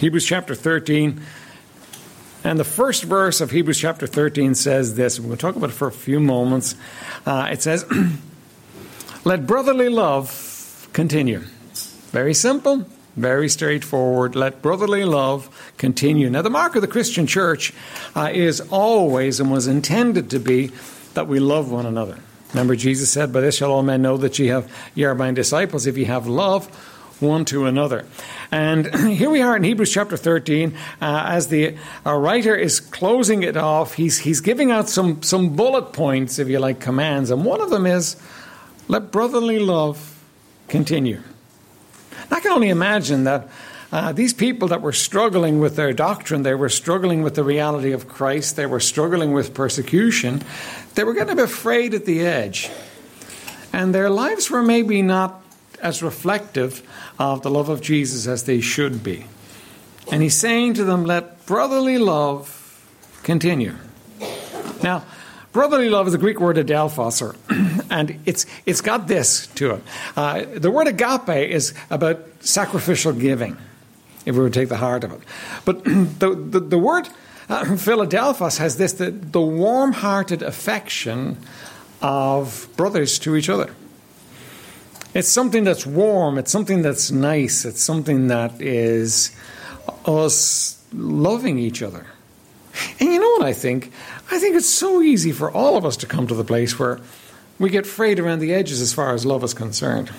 Hebrews chapter 13. And the first verse of Hebrews chapter 13 says this. We're going to talk about it for a few moments. Uh, it says, Let brotherly love continue. Very simple, very straightforward. Let brotherly love continue. Now, the mark of the Christian church uh, is always and was intended to be that we love one another. Remember, Jesus said, By this shall all men know that ye, have, ye are my disciples if ye have love one to another. And here we are in Hebrews chapter 13. Uh, as the writer is closing it off, he's, he's giving out some, some bullet points, if you like, commands. And one of them is let brotherly love continue. I can only imagine that uh, these people that were struggling with their doctrine, they were struggling with the reality of Christ, they were struggling with persecution, they were getting a bit afraid at the edge. And their lives were maybe not as reflective of the love of Jesus as they should be. And he's saying to them, let brotherly love continue. Now, brotherly love is a Greek word adelphos, and it's, it's got this to it. Uh, the word agape is about sacrificial giving, if we would take the heart of it. But the, the, the word uh, Philadelphos has this the, the warm hearted affection of brothers to each other. It's something that's warm, it's something that's nice, it's something that is us loving each other. And you know what I think? I think it's so easy for all of us to come to the place where we get frayed around the edges as far as love is concerned.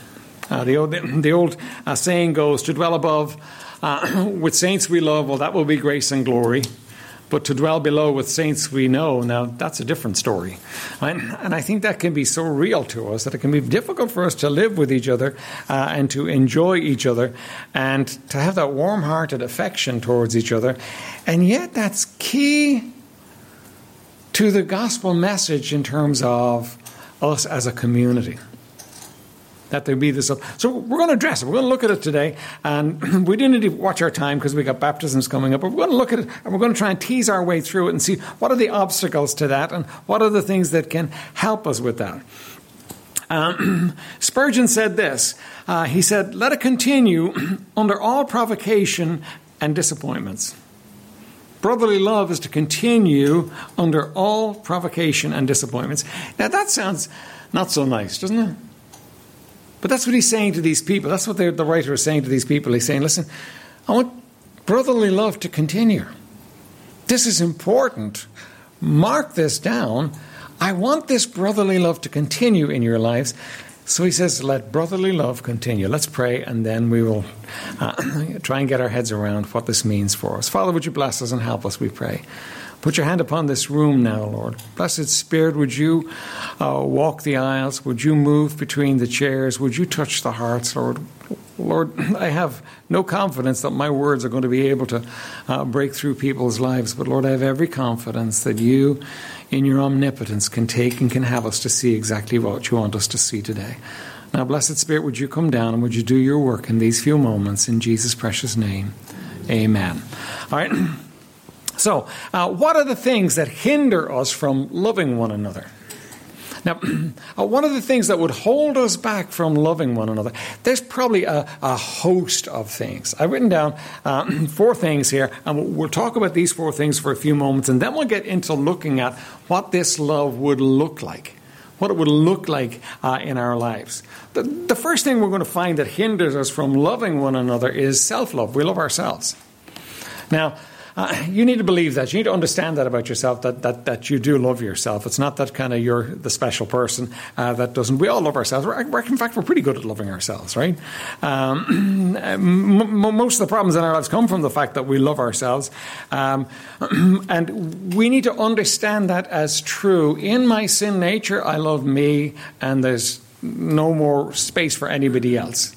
Uh, the old, the old uh, saying goes, to dwell above uh, with saints we love, well, that will be grace and glory. But to dwell below with saints we know, now that's a different story. And, and I think that can be so real to us that it can be difficult for us to live with each other uh, and to enjoy each other and to have that warm hearted affection towards each other. And yet, that's key to the gospel message in terms of us as a community that there be this. Up. So we're going to address it. We're going to look at it today, and we do need to watch our time because we got baptisms coming up. But we're going to look at it, and we're going to try and tease our way through it and see what are the obstacles to that, and what are the things that can help us with that. Um, Spurgeon said this. Uh, he said, "Let it continue under all provocation and disappointments." Brotherly love is to continue under all provocation and disappointments. Now that sounds not so nice, doesn't it? But that's what he's saying to these people. That's what the writer is saying to these people. He's saying, listen, I want brotherly love to continue. This is important. Mark this down. I want this brotherly love to continue in your lives. So he says, let brotherly love continue. Let's pray, and then we will uh, try and get our heads around what this means for us. Father, would you bless us and help us, we pray. Put your hand upon this room now, Lord. Blessed Spirit, would you uh, walk the aisles? Would you move between the chairs? Would you touch the hearts, Lord? Lord, I have no confidence that my words are going to be able to uh, break through people's lives, but Lord, I have every confidence that you, in your omnipotence, can take and can have us to see exactly what you want us to see today. Now, Blessed Spirit, would you come down and would you do your work in these few moments in Jesus' precious name? Amen. All right. So, uh, what are the things that hinder us from loving one another? Now, uh, one of the things that would hold us back from loving one another, there's probably a, a host of things. I've written down uh, four things here, and we'll talk about these four things for a few moments, and then we'll get into looking at what this love would look like, what it would look like uh, in our lives. The, the first thing we're going to find that hinders us from loving one another is self love. We love ourselves. Now, uh, you need to believe that. You need to understand that about yourself, that, that, that you do love yourself. It's not that kind of you're the special person uh, that doesn't. We all love ourselves. We're, we're, in fact, we're pretty good at loving ourselves, right? Um, m- most of the problems in our lives come from the fact that we love ourselves. Um, and we need to understand that as true. In my sin nature, I love me, and there's no more space for anybody else.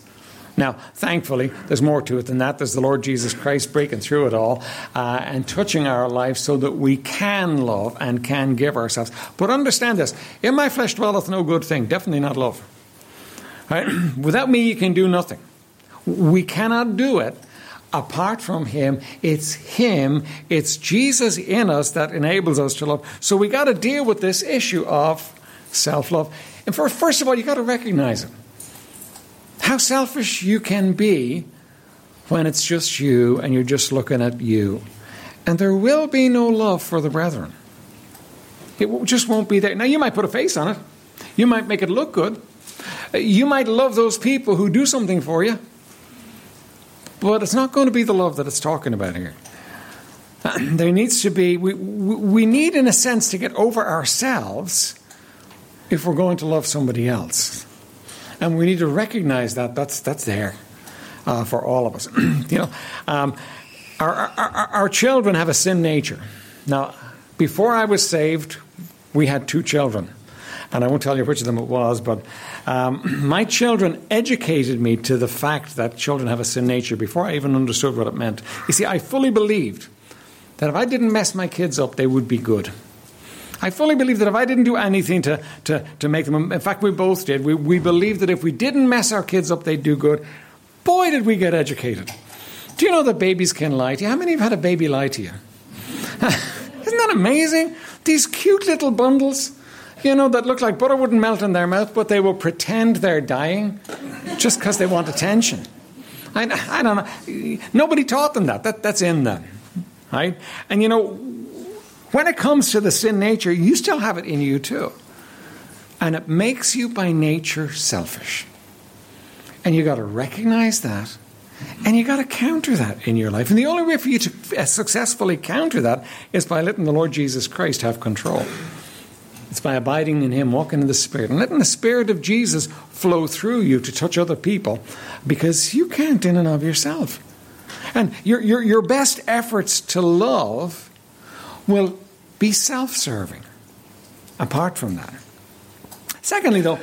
Now, thankfully, there's more to it than that. There's the Lord Jesus Christ breaking through it all uh, and touching our lives so that we can love and can give ourselves. But understand this in my flesh dwelleth no good thing, definitely not love. Right? Without me, you can do nothing. We cannot do it apart from him it's him it's jesus in us that enables us to love so we got to deal with this issue of self-love and first, first of all you got to recognize it how selfish you can be when it's just you and you're just looking at you. And there will be no love for the brethren. It just won't be there. Now, you might put a face on it, you might make it look good, you might love those people who do something for you, but it's not going to be the love that it's talking about here. There needs to be, we, we need, in a sense, to get over ourselves if we're going to love somebody else. And we need to recognize that that's, that's there uh, for all of us. you know, um, our, our, our children have a sin nature. Now, before I was saved, we had two children. And I won't tell you which of them it was, but um, my children educated me to the fact that children have a sin nature before I even understood what it meant. You see, I fully believed that if I didn't mess my kids up, they would be good. I fully believe that if I didn't do anything to, to, to make them, in fact, we both did, we, we believed that if we didn't mess our kids up, they'd do good. Boy, did we get educated. Do you know that babies can lie to you? How many of have had a baby lie to you? Isn't that amazing? These cute little bundles, you know, that look like butter wouldn't melt in their mouth, but they will pretend they're dying just because they want attention. I, I don't know. Nobody taught them that. that. That's in them. Right? And you know, when it comes to the sin nature, you still have it in you too. And it makes you by nature selfish. And you got to recognize that. And you got to counter that in your life. And the only way for you to uh, successfully counter that is by letting the Lord Jesus Christ have control. It's by abiding in Him, walking in the Spirit, and letting the Spirit of Jesus flow through you to touch other people because you can't in and of yourself. And your, your, your best efforts to love will be self serving apart from that. Secondly, though,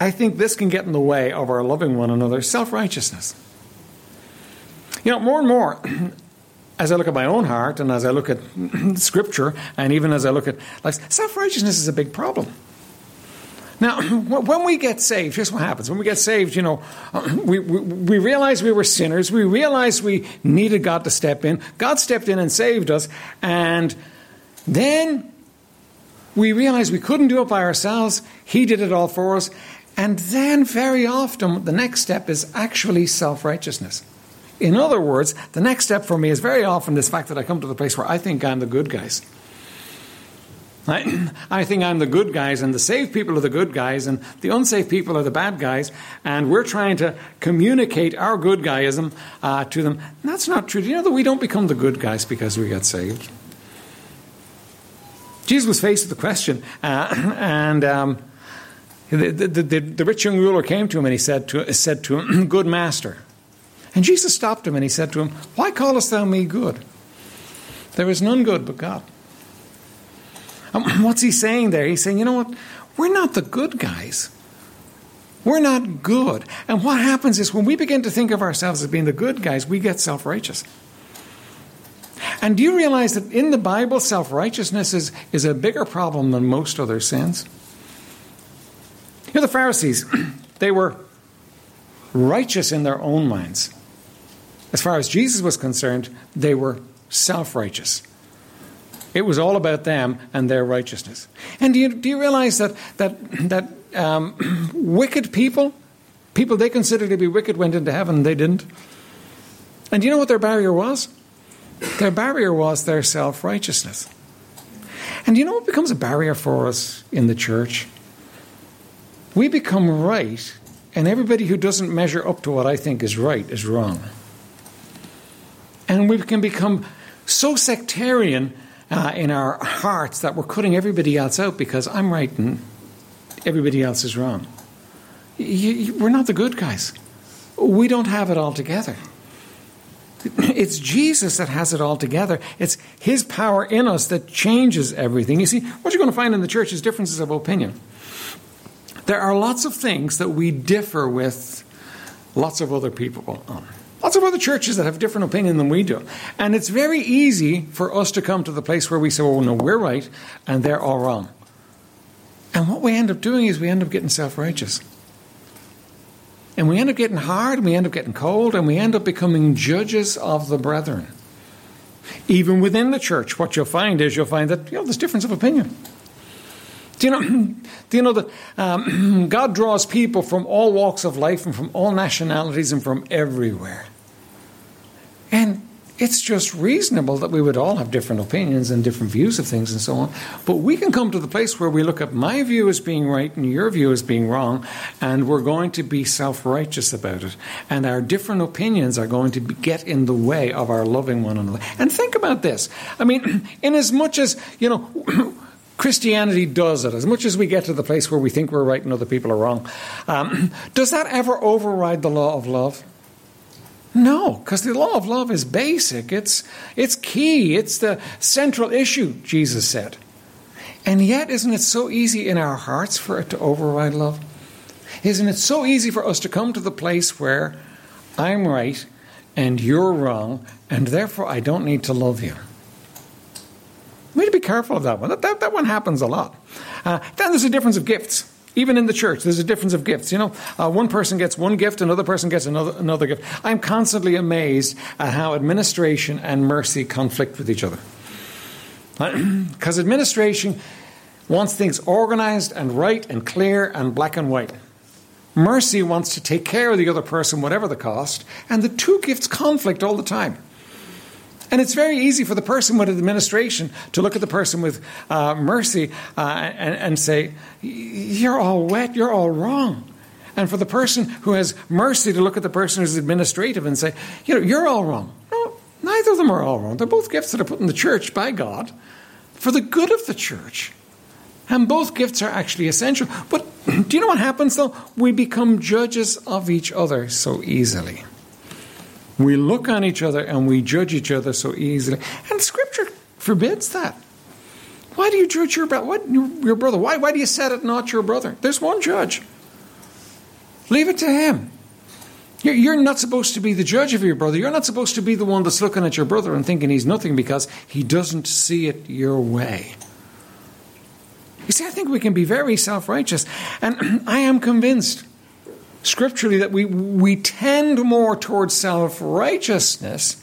I think this can get in the way of our loving one another self righteousness. You know, more and more, as I look at my own heart and as I look at Scripture and even as I look at life, self righteousness is a big problem. Now, when we get saved, here's what happens. When we get saved, you know, we, we, we realize we were sinners. We realized we needed God to step in. God stepped in and saved us. And then we realized we couldn't do it by ourselves. He did it all for us. And then, very often, the next step is actually self righteousness. In other words, the next step for me is very often this fact that I come to the place where I think I'm the good guys. I, I think I'm the good guys, and the saved people are the good guys, and the unsafe people are the bad guys, and we're trying to communicate our good guyism uh, to them. And that's not true. Do you know that we don't become the good guys because we get saved? Jesus was faced with the question, uh, and um, the, the, the, the, rich young ruler came to him and he said to, said to him, Good master. And Jesus stopped him and he said to him, Why callest thou me good? There is none good but God. And what's he saying there? He's saying, You know what? We're not the good guys. We're not good. And what happens is when we begin to think of ourselves as being the good guys, we get self righteous. And do you realize that in the Bible, self righteousness is, is a bigger problem than most other sins? You know, the Pharisees, they were righteous in their own minds. As far as Jesus was concerned, they were self righteous. It was all about them and their righteousness. And do you, do you realize that, that, that um, wicked people, people they considered to be wicked, went into heaven and they didn't? And do you know what their barrier was? Their barrier was their self righteousness. And you know what becomes a barrier for us in the church? We become right, and everybody who doesn't measure up to what I think is right is wrong. And we can become so sectarian uh, in our hearts that we're cutting everybody else out because I'm right and everybody else is wrong. You, you, we're not the good guys. We don't have it all together. It's Jesus that has it all together. It's His power in us that changes everything. You see, what you're going to find in the church is differences of opinion. There are lots of things that we differ with lots of other people on. Lots of other churches that have different opinion than we do. And it's very easy for us to come to the place where we say, oh, no, we're right and they're all wrong. And what we end up doing is we end up getting self righteous. And we end up getting hard, and we end up getting cold, and we end up becoming judges of the brethren. Even within the church, what you'll find is you'll find that you know, there's difference of opinion. Do you know, do you know that um, God draws people from all walks of life and from all nationalities and from everywhere? And it's just reasonable that we would all have different opinions and different views of things and so on. But we can come to the place where we look at my view as being right and your view as being wrong, and we're going to be self righteous about it. And our different opinions are going to be, get in the way of our loving one another. And think about this. I mean, in as much as, you know, Christianity does it, as much as we get to the place where we think we're right and other people are wrong, um, does that ever override the law of love? No, because the law of love is basic. It's, it's key. It's the central issue, Jesus said. And yet, isn't it so easy in our hearts for it to override love? Isn't it so easy for us to come to the place where I'm right and you're wrong, and therefore I don't need to love you? We need to be careful of that one. That, that, that one happens a lot. Uh, then there's a difference of gifts. Even in the church, there's a difference of gifts. You know, uh, one person gets one gift, another person gets another, another gift. I'm constantly amazed at how administration and mercy conflict with each other. Because administration wants things organized and right and clear and black and white. Mercy wants to take care of the other person, whatever the cost, and the two gifts conflict all the time. And it's very easy for the person with administration to look at the person with uh, mercy uh, and, and say, You're all wet, you're all wrong. And for the person who has mercy to look at the person who's administrative and say, You know, you're all wrong. No, neither of them are all wrong. They're both gifts that are put in the church by God for the good of the church. And both gifts are actually essential. But do you know what happens though? We become judges of each other so easily. We look on each other and we judge each other so easily. And Scripture forbids that. Why do you judge your, what, your brother? Why, why do you set it not your brother? There's one judge. Leave it to him. You're not supposed to be the judge of your brother. You're not supposed to be the one that's looking at your brother and thinking he's nothing because he doesn't see it your way. You see, I think we can be very self righteous. And I am convinced scripturally that we, we tend more towards self righteousness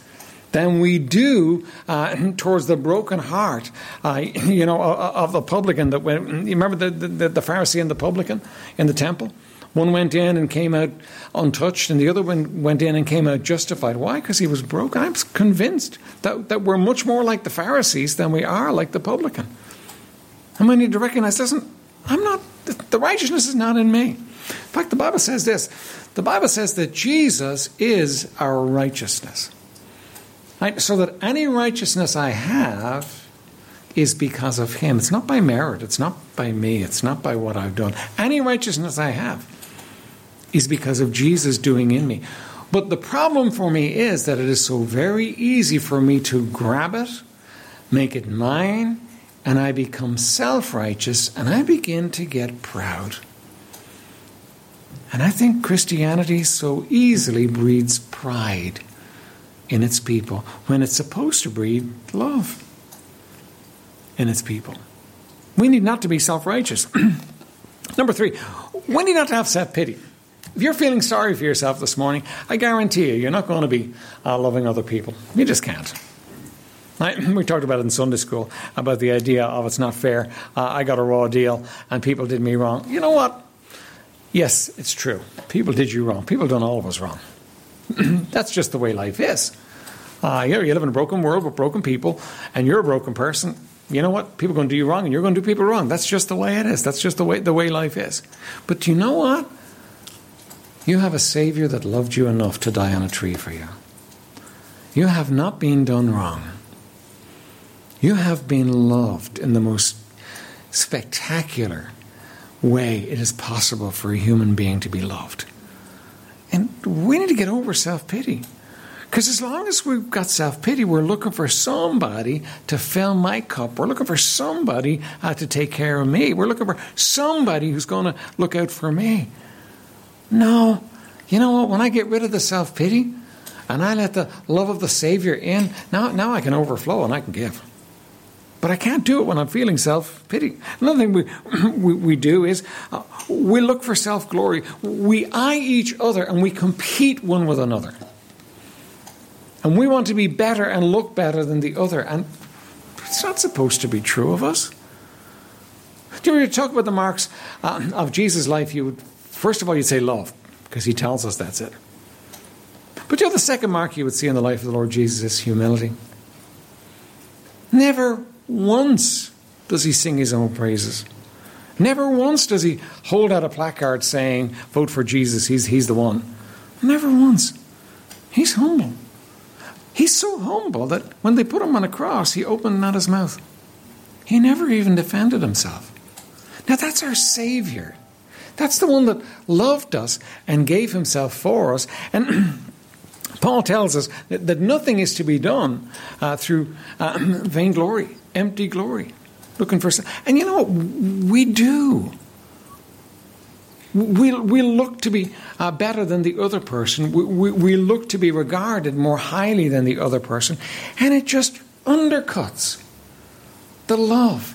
than we do uh, towards the broken heart, uh, you know, of the publican. That when you remember the, the, the Pharisee and the publican in the temple. One went in and came out untouched, and the other one went in and came out justified. Why? Because he was broken. I'm convinced that, that we're much more like the Pharisees than we are like the publican. And we need to recognize, listen, I'm not, the righteousness is not in me. In fact, the Bible says this the Bible says that Jesus is our righteousness. Right? So that any righteousness I have is because of Him. It's not by merit, it's not by me, it's not by what I've done. Any righteousness I have is because of Jesus doing in me. But the problem for me is that it is so very easy for me to grab it, make it mine, and I become self righteous and I begin to get proud. And I think Christianity so easily breeds pride in its people when it's supposed to breed love in its people. We need not to be self righteous. Number three, we need not to have self pity. If you're feeling sorry for yourself this morning, I guarantee you, you're not going to be uh, loving other people. You just can't. We talked about it in Sunday school about the idea of it's not fair. Uh, I got a raw deal and people did me wrong. You know what? Yes, it's true. People did you wrong. People done all of us wrong. That's just the way life is. Uh, you, know, you live in a broken world with broken people, and you're a broken person. You know what? People are going to do you wrong, and you're going to do people wrong. That's just the way it is. That's just the way the way life is. But do you know what? You have a Savior that loved you enough to die on a tree for you. You have not been done wrong. You have been loved in the most spectacular, way it is possible for a human being to be loved. And we need to get over self pity. Because as long as we've got self pity, we're looking for somebody to fill my cup. We're looking for somebody uh, to take care of me. We're looking for somebody who's going to look out for me. No. You know what? When I get rid of the self pity and I let the love of the Savior in, now, now I can overflow and I can give. But I can't do it when I'm feeling self pity. Another thing we, we, we do is uh, we look for self glory. We eye each other and we compete one with another. And we want to be better and look better than the other. And it's not supposed to be true of us. Do you, you talk about the marks uh, of Jesus' life, you would, first of all, you'd say love, because he tells us that's it. But you know, the second mark you would see in the life of the Lord Jesus is humility. Never once does he sing his own praises. Never once does he hold out a placard saying, Vote for Jesus, he's, he's the one. Never once. He's humble. He's so humble that when they put him on a cross, he opened not his mouth. He never even defended himself. Now, that's our Savior. That's the one that loved us and gave himself for us. And Paul tells us that, that, nothing is to be done uh, through uh, vainglory, empty glory, looking for. And you know what? We do. We, we look to be uh, better than the other person. We, we, we look to be regarded more highly than the other person. And it just undercuts the love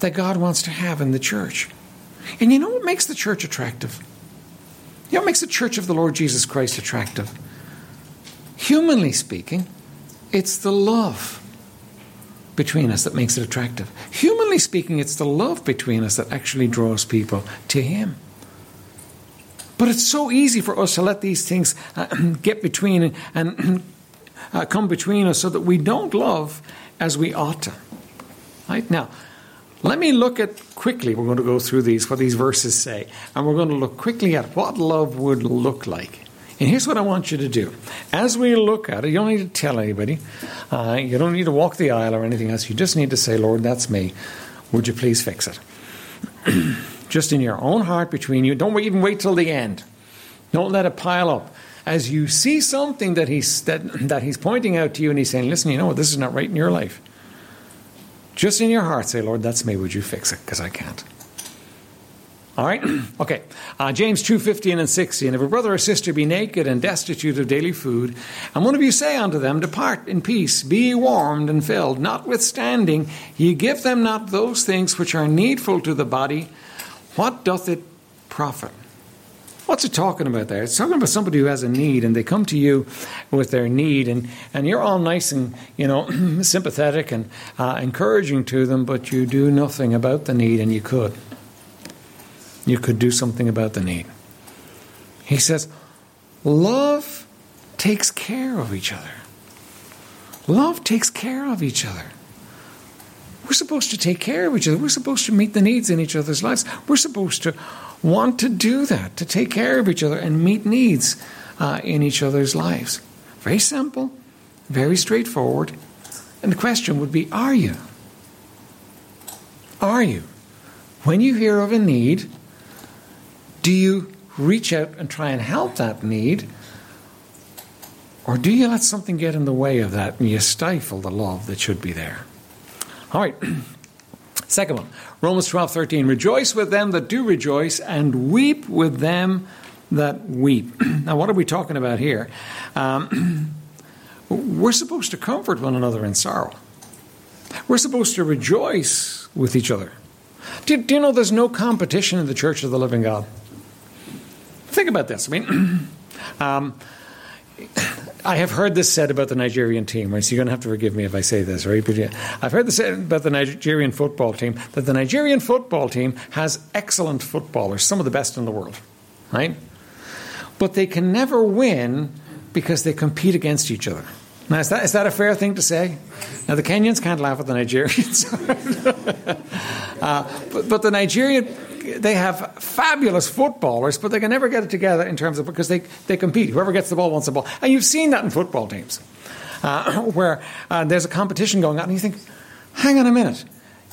that God wants to have in the church. And you know what makes the church attractive? You know what makes the church of the Lord Jesus Christ attractive? Humanly speaking, it's the love between us that makes it attractive. Humanly speaking, it's the love between us that actually draws people to Him. But it's so easy for us to let these things uh, get between and uh, come between us so that we don't love as we ought to. Right? Now, let me look at quickly, we're going to go through these, what these verses say, and we're going to look quickly at what love would look like. And here's what I want you to do. As we look at it, you don't need to tell anybody. Uh, you don't need to walk the aisle or anything else. You just need to say, Lord, that's me. Would you please fix it? just in your own heart between you. Don't even wait till the end. Don't let it pile up. As you see something that he's, that, that he's pointing out to you and he's saying, listen, you know what, this is not right in your life. Just in your heart, say, Lord, that's me. Would you fix it? Because I can't. All right? okay. Uh, James 2 15 and 16. If a brother or sister be naked and destitute of daily food, and one of you say unto them, Depart in peace, be warmed and filled, notwithstanding ye give them not those things which are needful to the body, what doth it profit? What's it talking about there? It's talking about somebody who has a need and they come to you with their need and, and you're all nice and, you know, sympathetic and uh, encouraging to them, but you do nothing about the need and you could. You could do something about the need. He says, love takes care of each other. Love takes care of each other. We're supposed to take care of each other. We're supposed to meet the needs in each other's lives. We're supposed to want to do that, to take care of each other and meet needs uh, in each other's lives. Very simple, very straightforward. And the question would be are you? Are you? When you hear of a need, do you reach out and try and help that need? Or do you let something get in the way of that and you stifle the love that should be there? All right. Second one, Romans 12, 13. Rejoice with them that do rejoice, and weep with them that weep. now, what are we talking about here? Um, we're supposed to comfort one another in sorrow. We're supposed to rejoice with each other. Do, do you know there's no competition in the church of the living God? Think about this. I mean, um, I have heard this said about the Nigerian team, right? So you're going to have to forgive me if I say this, right? But yeah, I've heard this said about the Nigerian football team that the Nigerian football team has excellent footballers, some of the best in the world, right? But they can never win because they compete against each other. Now, is that, is that a fair thing to say? Now, the Kenyans can't laugh at the Nigerians. uh, but, but the Nigerian they have fabulous footballers, but they can never get it together in terms of because they, they compete. Whoever gets the ball wants the ball. And you've seen that in football teams uh, where uh, there's a competition going on, and you think, hang on a minute,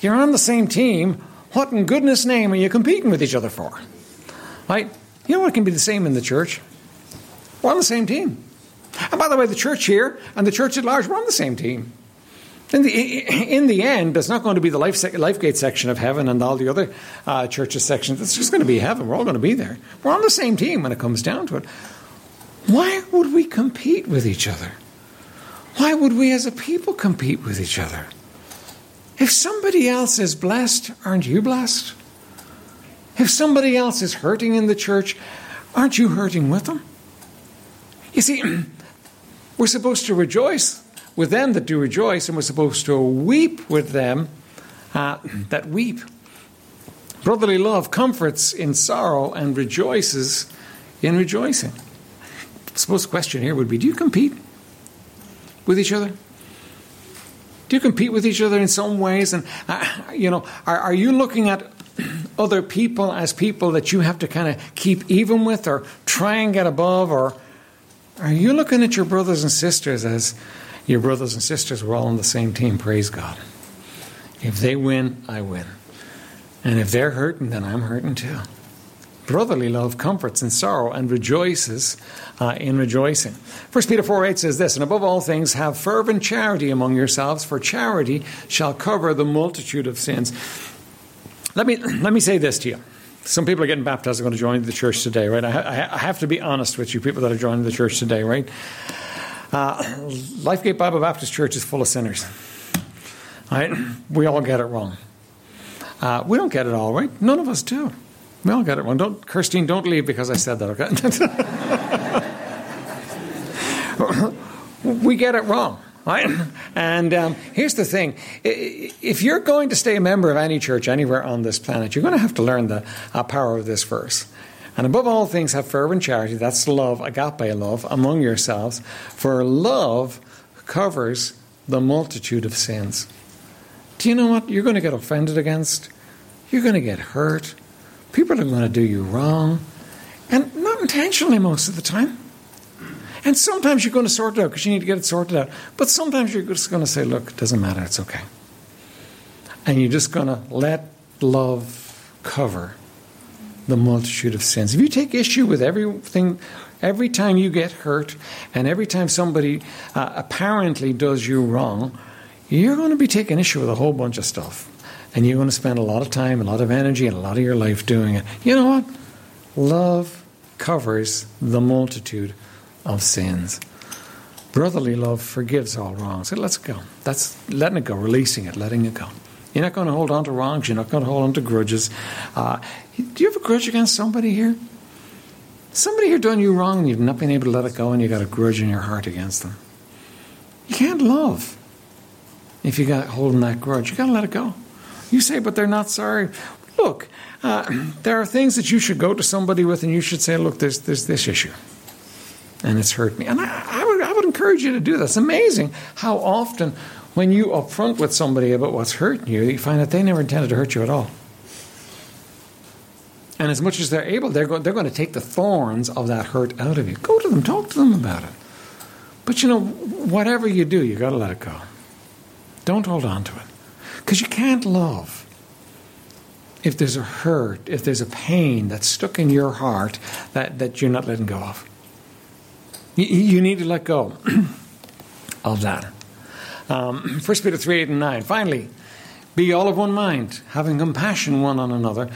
you're on the same team. What in goodness name are you competing with each other for? Right? You know what can be the same in the church? We're on the same team. And by the way, the church here and the church at large, we're on the same team. In the, in the end, it's not going to be the Life, Lifegate section of heaven and all the other uh, churches sections. It's just going to be heaven. We're all going to be there. We're on the same team when it comes down to it. Why would we compete with each other? Why would we as a people compete with each other? If somebody else is blessed, aren't you blessed? If somebody else is hurting in the church, aren't you hurting with them? You see, we're supposed to rejoice with them that do rejoice, and we're supposed to weep with them uh, that weep. Brotherly love comforts in sorrow and rejoices in rejoicing. the question here would be do you compete with each other? Do you compete with each other in some ways? And, uh, you know, are, are you looking at other people as people that you have to kind of keep even with or try and get above? Or are you looking at your brothers and sisters as your brothers and sisters were all on the same team? Praise God. If they win, I win. And if they're hurting, then I'm hurting too. Brotherly love comforts in sorrow and rejoices uh, in rejoicing. 1 Peter 4 8 says this, And above all things, have fervent charity among yourselves, for charity shall cover the multitude of sins. Let me, let me say this to you. Some people are getting baptized are going to join the church today, right? I, I have to be honest with you, people that are joining the church today, right? Uh, Lifegate Bible Baptist Church is full of sinners. Right? We all get it wrong. Uh, we don't get it all right. None of us do. We all get it wrong. Don't, Christine, don't leave because I said that, okay? we get it wrong. Right? And um, here's the thing if you're going to stay a member of any church anywhere on this planet, you're going to have to learn the uh, power of this verse. And above all things, have fervent charity. That's love, agape love, among yourselves. For love covers the multitude of sins. Do you know what you're going to get offended against? You're going to get hurt. People are going to do you wrong. And not intentionally most of the time. And sometimes you're going to sort it out because you need to get it sorted out. But sometimes you're just going to say, look, it doesn't matter, it's okay. And you're just going to let love cover the multitude of sins. If you take issue with everything, every time you get hurt, and every time somebody uh, apparently does you wrong, you're going to be taking issue with a whole bunch of stuff. And you're going to spend a lot of time, a lot of energy, and a lot of your life doing it. You know what? Love covers the multitude of sins. Brotherly love forgives all wrongs. So let's go. That's letting it go, releasing it, letting it go. You're not going to hold on to wrongs. You're not going to hold on to grudges. Uh, do you have a grudge against somebody here? Somebody here done you wrong and you've not been able to let it go and you've got a grudge in your heart against them. You can't love if you got holding that grudge. You got to let it go. You say, but they're not sorry. Look, uh, there are things that you should go to somebody with and you should say, look, there's, there's this issue and it's hurt me. And I, I, would, I would encourage you to do that. It's amazing how often when you upfront with somebody about what's hurting you, you find that they never intended to hurt you at all. And as much as they're able, they're, go- they're going to take the thorns of that hurt out of you. Go to them, talk to them about it. But you know, whatever you do, you've got to let it go. Don't hold on to it. Because you can't love if there's a hurt, if there's a pain that's stuck in your heart that, that you're not letting go of. You, you need to let go of that. Um, 1 Peter 3 8 and 9. Finally, be all of one mind, having compassion one on another.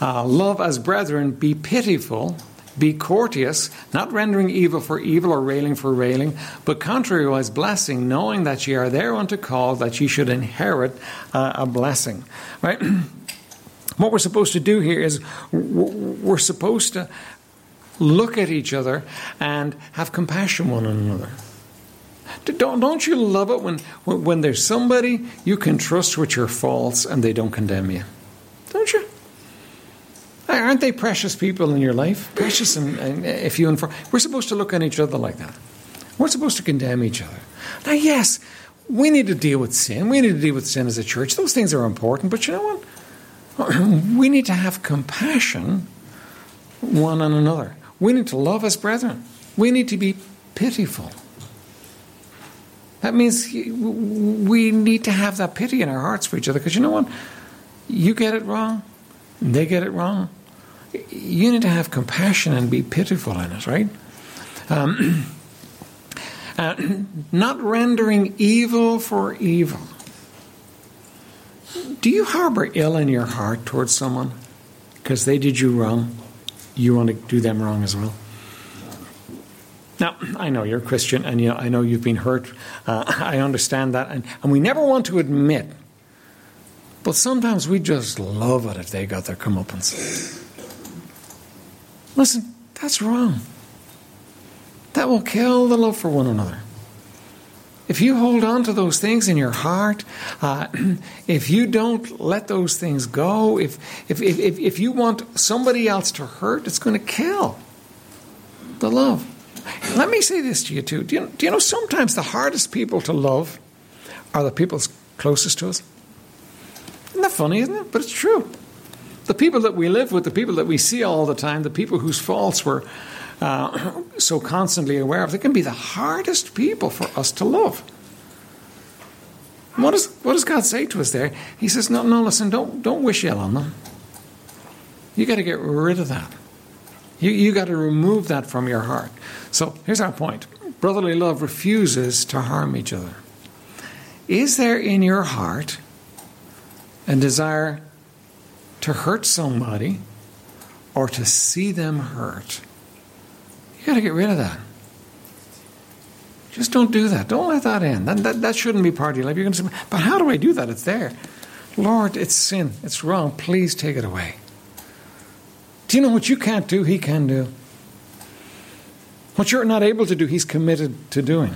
Uh, love as brethren, be pitiful, be courteous, not rendering evil for evil or railing for railing, but contrariwise blessing, knowing that ye are thereunto called, that ye should inherit uh, a blessing. Right? what we're supposed to do here is we're supposed to look at each other and have compassion one on another. Don't, don't you love it when, when there's somebody you can trust with your faults and they don't condemn you? Aren't they precious people in your life? Precious, and, and if you and we're supposed to look at each other like that. We're supposed to condemn each other. Now, yes, we need to deal with sin. We need to deal with sin as a church. Those things are important, but you know what? We need to have compassion one on another. We need to love as brethren. We need to be pitiful. That means we need to have that pity in our hearts for each other because you know what? You get it wrong, they get it wrong. You need to have compassion and be pitiful in it, right? Um, uh, not rendering evil for evil. Do you harbor ill in your heart towards someone because they did you wrong? you want to do them wrong as well. Now, I know you're a Christian, and you know, I know you've been hurt. Uh, I understand that, and, and we never want to admit. But sometimes we just love it if they got their comeuppance. Listen, that's wrong. That will kill the love for one another. If you hold on to those things in your heart, uh, if you don't let those things go, if, if, if, if you want somebody else to hurt, it's going to kill the love. Let me say this to you too. Do you, do you know sometimes the hardest people to love are the people closest to us? Isn't that funny, isn't it? But it's true. The people that we live with, the people that we see all the time, the people whose faults we're uh, so constantly aware of, they can be the hardest people for us to love. What, is, what does God say to us there? He says, No, no, listen, don't, don't wish ill on them. You got to get rid of that. You, you got to remove that from your heart. So here's our point brotherly love refuses to harm each other. Is there in your heart a desire to hurt somebody or to see them hurt? You got to get rid of that. Just don't do that. Don't let that in. That, that, that shouldn't be part of your life. You're going to say, but how do I do that? It's there. Lord, it's sin. It's wrong. Please take it away. Do you know what you can't do, He can do? What you're not able to do, He's committed to doing.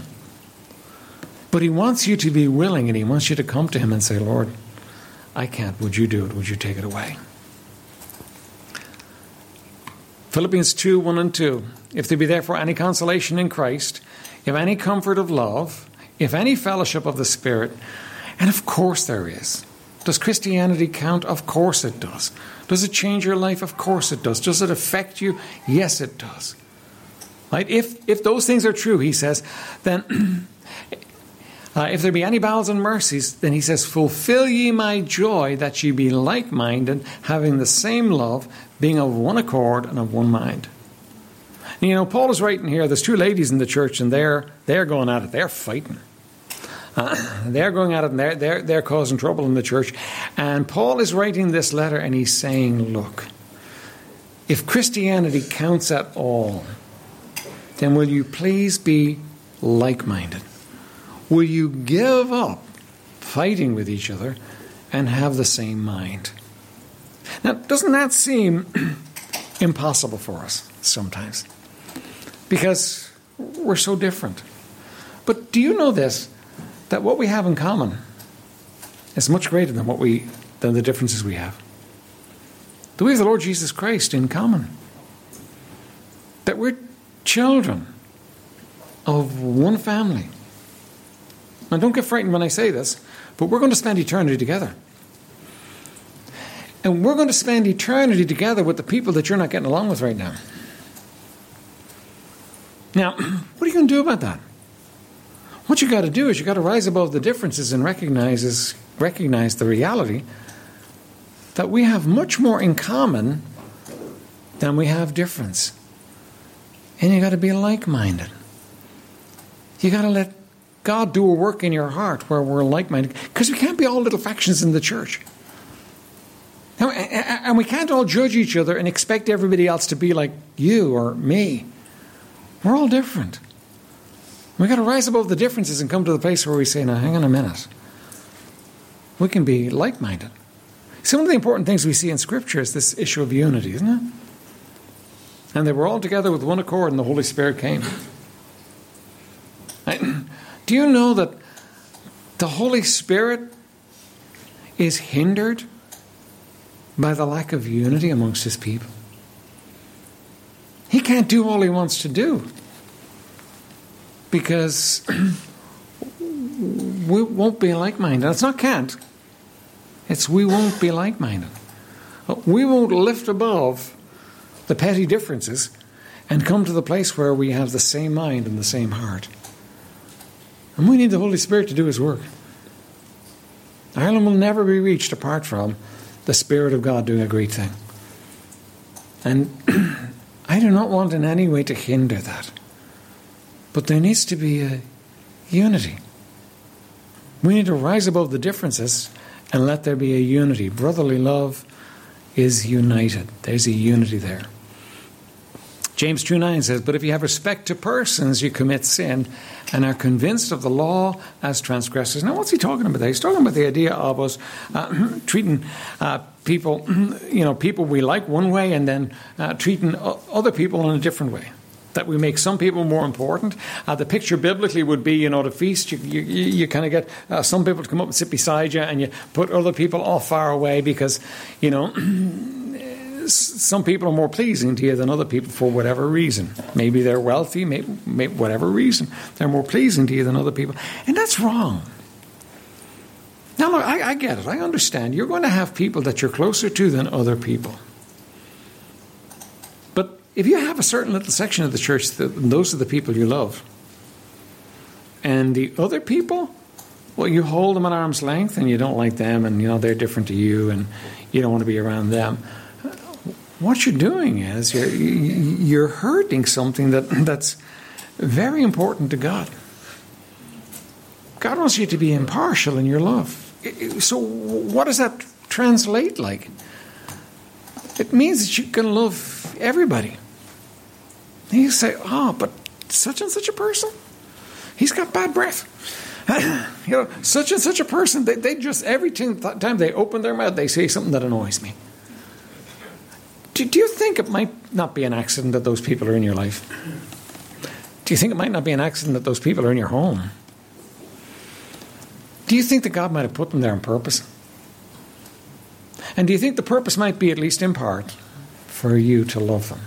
But He wants you to be willing and He wants you to come to Him and say, Lord, I can't. Would you do it? Would you take it away? Philippians 2 1 and 2. If there be therefore any consolation in Christ, if any comfort of love, if any fellowship of the Spirit, and of course there is. Does Christianity count? Of course it does. Does it change your life? Of course it does. Does it affect you? Yes, it does. Right? If, if those things are true, he says, then uh, if there be any bowels and mercies, then he says, Fulfill ye my joy that ye be like minded, having the same love, being of one accord and of one mind. And, you know, Paul is writing here, there's two ladies in the church, and they're, they're going at it, they're fighting. Uh, they're going at it and they're, they're, they're causing trouble in the church. And Paul is writing this letter and he's saying, Look, if Christianity counts at all, then will you please be like minded? Will you give up fighting with each other and have the same mind? Now, doesn't that seem impossible for us sometimes? because we're so different. But do you know this? That what we have in common is much greater than what we than the differences we have. Do we have the Lord Jesus Christ in common? That we're children of one family. Now, don't get frightened when I say this, but we're going to spend eternity together. And we're going to spend eternity together with the people that you're not getting along with right now. Now, what are you going to do about that? What you got to do is you got to rise above the differences and recognize recognize the reality that we have much more in common than we have difference. And you got to be like-minded. You got to let God do a work in your heart where we're like-minded because we can't be all little factions in the church. And we can't all judge each other and expect everybody else to be like you or me. We're all different. We've got to rise above the differences and come to the place where we say, now, hang on a minute. We can be like minded. See, one of the important things we see in Scripture is this issue of unity, isn't it? And they were all together with one accord, and the Holy Spirit came. Do you know that the Holy Spirit is hindered by the lack of unity amongst His people? He can't do all he wants to do because we won't be like minded. It's not can't, it's we won't be like minded. We won't lift above the petty differences and come to the place where we have the same mind and the same heart. And we need the Holy Spirit to do His work. Ireland will never be reached apart from the Spirit of God doing a great thing. And I do not want in any way to hinder that. But there needs to be a unity. We need to rise above the differences and let there be a unity. Brotherly love is united. There's a unity there. James 2 9 says, But if you have respect to persons, you commit sin and are convinced of the law as transgressors. Now, what's he talking about there? He's talking about the idea of us uh, treating uh, people, you know, people we like one way and then uh, treating other people in a different way. That we make some people more important. Uh, the picture biblically would be, you know, the feast, you, you, you kind of get uh, some people to come up and sit beside you and you put other people off far away because, you know, some people are more pleasing to you than other people for whatever reason. Maybe they're wealthy, maybe, whatever reason, they're more pleasing to you than other people. And that's wrong. Now, look, I, I get it. I understand. You're going to have people that you're closer to than other people. But if you have a certain little section of the church, that, those are the people you love. And the other people, well, you hold them at arm's length and you don't like them and, you know, they're different to you and you don't want to be around them. What you're doing is you're, you're hurting something that, that's very important to God. God wants you to be impartial in your love. So, what does that translate like? It means that you can love everybody. And you say, oh, but such and such a person, he's got bad breath. you know, such and such a person, they, they just, every time they open their mouth, they say something that annoys me. Do, do you think it might not be an accident that those people are in your life? Do you think it might not be an accident that those people are in your home? Do you think that God might have put them there on purpose? And do you think the purpose might be, at least in part, for you to love them?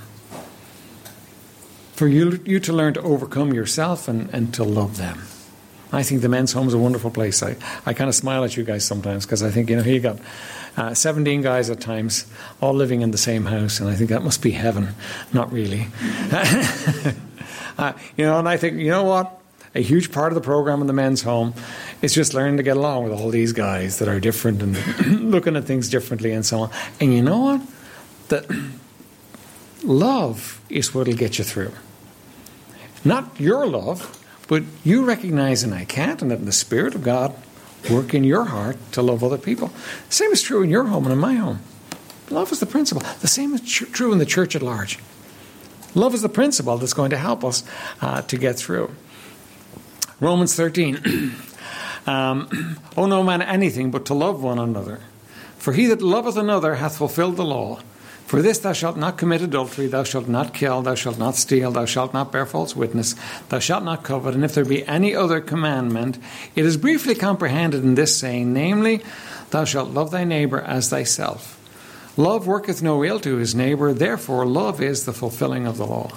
For you, you to learn to overcome yourself and, and to love them. I think the men's home is a wonderful place. I, I kind of smile at you guys sometimes because I think, you know, here you got uh, 17 guys at times, all living in the same house, and I think that must be heaven. Not really. uh, you know, and I think, you know what? A huge part of the program in the men's home is just learning to get along with all these guys that are different and looking at things differently and so on. And you know what? That love is what will get you through. Not your love, but you recognizing I can't, and that the Spirit of God work in your heart to love other people. The same is true in your home and in my home. Love is the principle. The same is tr- true in the church at large. Love is the principle that's going to help us uh, to get through. Romans 13. um, no man anything but to love one another. For he that loveth another hath fulfilled the law. For this thou shalt not commit adultery, thou shalt not kill, thou shalt not steal, thou shalt not bear false witness, thou shalt not covet. And if there be any other commandment, it is briefly comprehended in this saying, namely, thou shalt love thy neighbour as thyself. Love worketh no ill to his neighbour, therefore, love is the fulfilling of the law.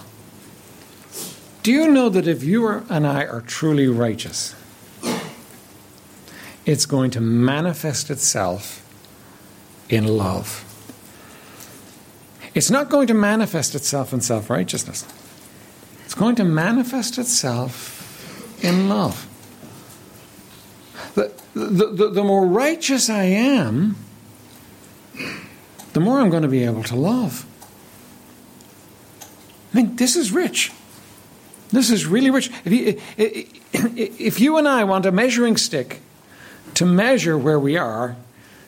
Do you know that if you and I are truly righteous, it's going to manifest itself in love? It's not going to manifest itself in self righteousness. It's going to manifest itself in love. The, the, the, the, more righteous I am, the more I'm going to be able to love. I mean, this is rich. This is really rich. If you, if you and I want a measuring stick to measure where we are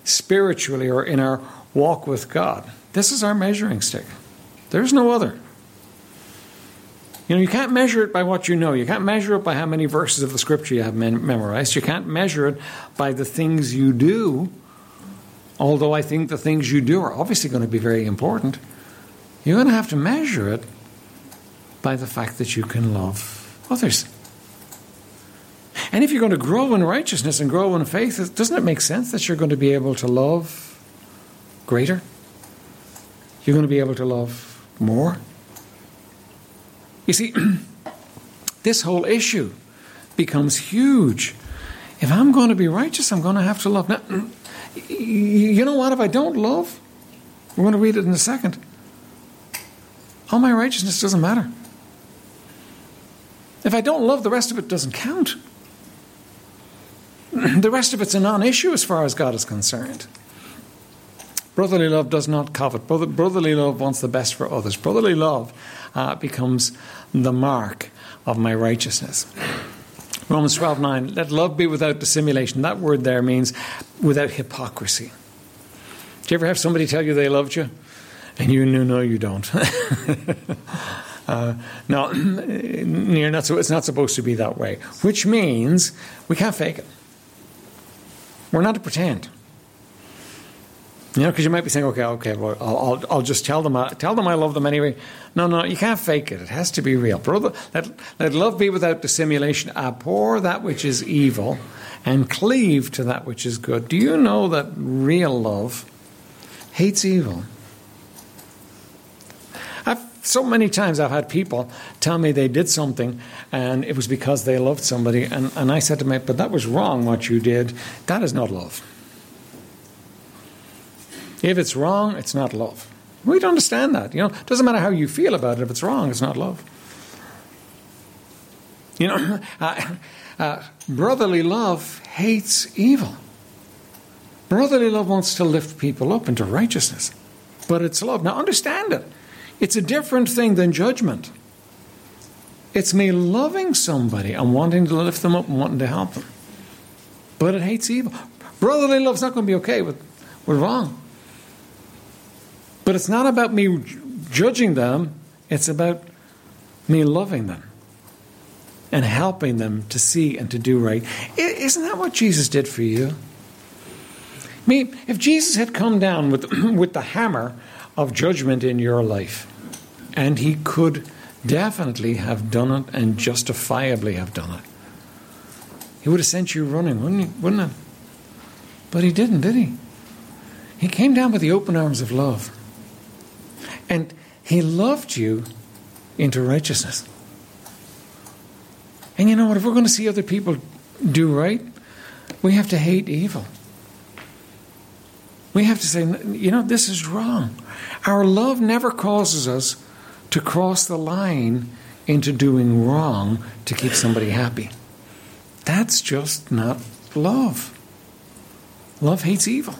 spiritually or in our walk with God, this is our measuring stick. There's no other. You know, you can't measure it by what you know. You can't measure it by how many verses of the scripture you have memorized. You can't measure it by the things you do, although I think the things you do are obviously going to be very important. You're going to have to measure it by the fact that you can love others. And if you're going to grow in righteousness and grow in faith, doesn't it make sense that you're going to be able to love greater? you're going to be able to love more. You see, this whole issue becomes huge. If I'm going to be righteous, I'm going to have to love. Now, you know what? If I don't love, we're going to read it in a second. All my righteousness doesn't matter. If I don't love, the rest of it doesn't count. The rest of it's a non issue as far as God is concerned. Brotherly love does not covet. Brotherly love wants the best for others. Brotherly love uh, becomes the mark of my righteousness. Romans 12 9. Let love be without dissimulation. That word there means without hypocrisy. Do you ever have somebody tell you they loved you? And you knew, no, you don't. uh, no, you're not it's not supposed to be that way. Which means we can't fake it. We're not to pretend. You know, because you might be saying, okay, okay, well, I'll, I'll, I'll just tell them, I, tell them I love them anyway. No, no, you can't fake it. It has to be real. Brother, let, let love be without dissimulation. Abhor that which is evil and cleave to that which is good. Do you know that real love hates evil so many times I've had people tell me they did something and it was because they loved somebody. And, and I said to them, but that was wrong what you did. That is not love. If it's wrong, it's not love. We don't understand that. You know, it doesn't matter how you feel about it. If it's wrong, it's not love. You know, uh, uh, brotherly love hates evil. Brotherly love wants to lift people up into righteousness, but it's love. Now, understand it. It's a different thing than judgment. It's me loving somebody and wanting to lift them up and wanting to help them. But it hates evil. Brotherly love's not going to be okay with, with wrong. But it's not about me judging them, it's about me loving them and helping them to see and to do right. Isn't that what Jesus did for you? I mean, if Jesus had come down with, with the hammer of judgment in your life, and he could definitely have done it and justifiably have done it, he would have sent you running, wouldn't he? Wouldn't he? But he didn't, did he? He came down with the open arms of love. And he loved you into righteousness. And you know what? If we're going to see other people do right, we have to hate evil. We have to say, you know, this is wrong. Our love never causes us to cross the line into doing wrong to keep somebody happy. That's just not love. Love hates evil.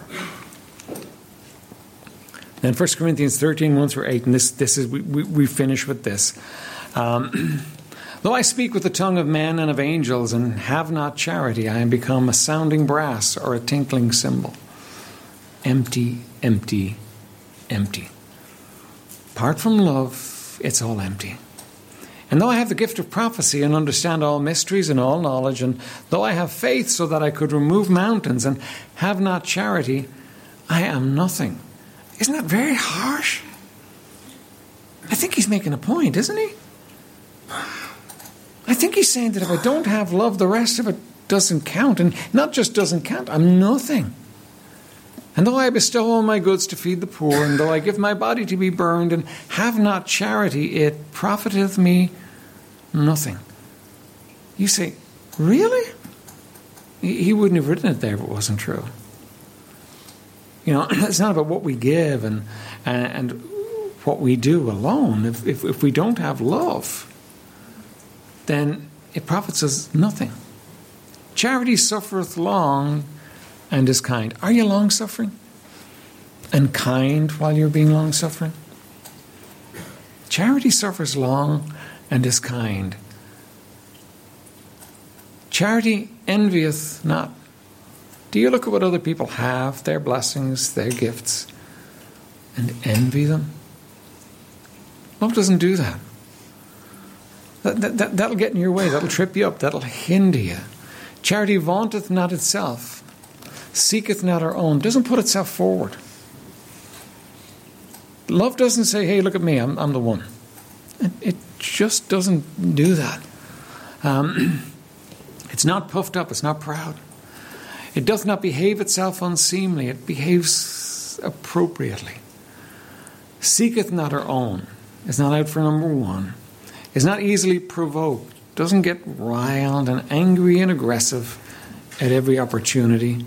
Then 1 Corinthians 13, 1 through 8, and this, this is, we, we, we finish with this. Um, Though I speak with the tongue of men and of angels and have not charity, I am become a sounding brass or a tinkling cymbal. Empty, empty, empty. Apart from love, it's all empty. And though I have the gift of prophecy and understand all mysteries and all knowledge, and though I have faith so that I could remove mountains and have not charity, I am nothing. Isn't that very harsh? I think he's making a point, isn't he? I think he's saying that if I don't have love, the rest of it doesn't count. And not just doesn't count, I'm nothing. And though I bestow all my goods to feed the poor, and though I give my body to be burned, and have not charity, it profiteth me nothing. You say, Really? He wouldn't have written it there if it wasn't true. You know, it's not about what we give and, and, and what we do alone. If, if, if we don't have love, then it profits us nothing. Charity suffereth long and is kind. Are you long suffering? And kind while you're being long suffering? Charity suffers long and is kind. Charity envieth not. Do you look at what other people have, their blessings, their gifts, and envy them? Love doesn't do that. That, that, that'll get in your way, that'll trip you up, that'll hinder you. Charity vaunteth not itself, seeketh not her own, doesn't put itself forward. Love doesn't say, hey, look at me, I'm, I'm the one. It, just doesn't do that. Um, it's not puffed up, it's not proud. It doth not behave itself unseemly, it behaves appropriately. Seeketh not her own, is not out for number one, is not easily provoked, doesn't get riled and angry and aggressive at every opportunity,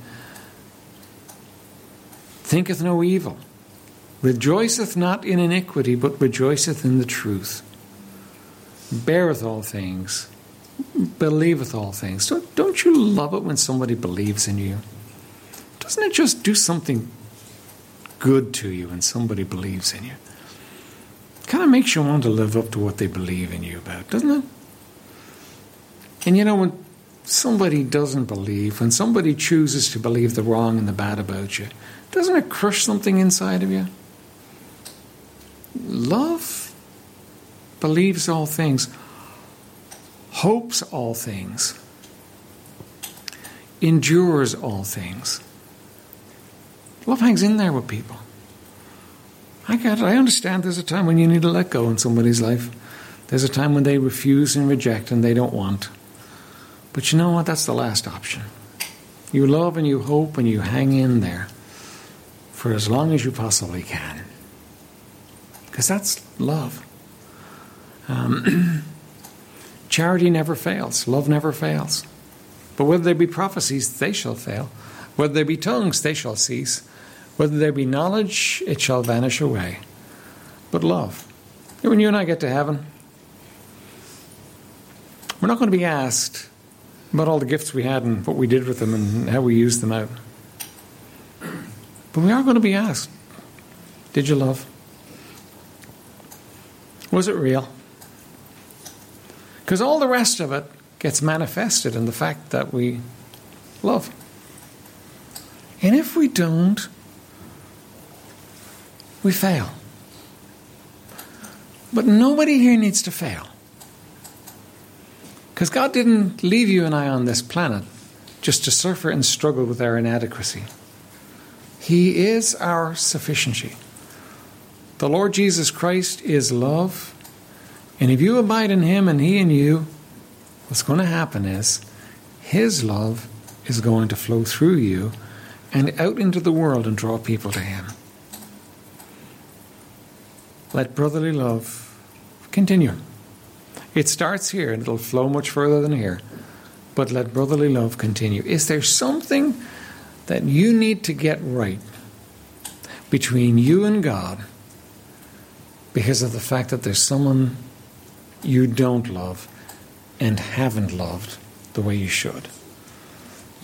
thinketh no evil, rejoiceth not in iniquity, but rejoiceth in the truth, beareth all things believeth all things. Don't, don't you love it when somebody believes in you? Doesn't it just do something good to you when somebody believes in you? Kind of makes you want to live up to what they believe in you about, doesn't it? And you know, when somebody doesn't believe, when somebody chooses to believe the wrong and the bad about you, doesn't it crush something inside of you? Love believes all things hopes all things, endures all things. Love hangs in there with people. I get it. I understand there's a time when you need to let go in somebody's life. There's a time when they refuse and reject and they don't want. But you know what? That's the last option. You love and you hope and you hang in there for as long as you possibly can. Because that's love. Um, charity never fails, love never fails. But whether there be prophecies, they shall fail. Whether there be tongues, they shall cease. Whether there be knowledge, it shall vanish away. But love. When you and I get to heaven, we're not going to be asked about all the gifts we had and what we did with them and how we used them out. But we are going to be asked Did you love? Was it real? Because all the rest of it gets manifested in the fact that we love. And if we don't, we fail. But nobody here needs to fail. Because God didn't leave you and I on this planet just to suffer and struggle with our inadequacy. He is our sufficiency. The Lord Jesus Christ is love. And if you abide in Him and He in you, what's going to happen is His love is going to flow through you and out into the world and draw people to Him. Let brotherly love continue. It starts here and it'll flow much further than here. But let brotherly love continue. Is there something that you need to get right between you and God because of the fact that there's someone you don't love and haven't loved the way you should?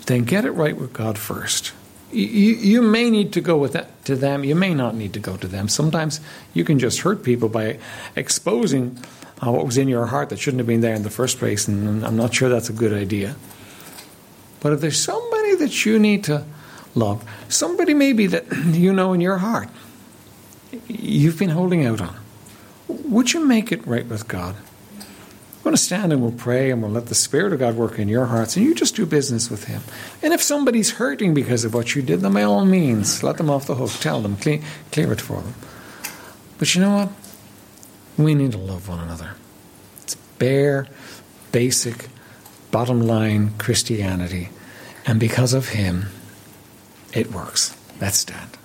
Then get it right with God first. You, you may need to go with that to them. You may not need to go to them. Sometimes you can just hurt people by exposing uh, what was in your heart that shouldn't have been there in the first place, and I'm not sure that's a good idea. But if there's somebody that you need to love, somebody maybe that you know in your heart you've been holding out on, would you make it right with God? We're going to stand and we'll pray and we'll let the Spirit of God work in your hearts and you just do business with Him. And if somebody's hurting because of what you did, then by all means, let them off the hook. Tell them, clear, clear it for them. But you know what? We need to love one another. It's bare, basic, bottom line Christianity. And because of Him, it works. Let's stand.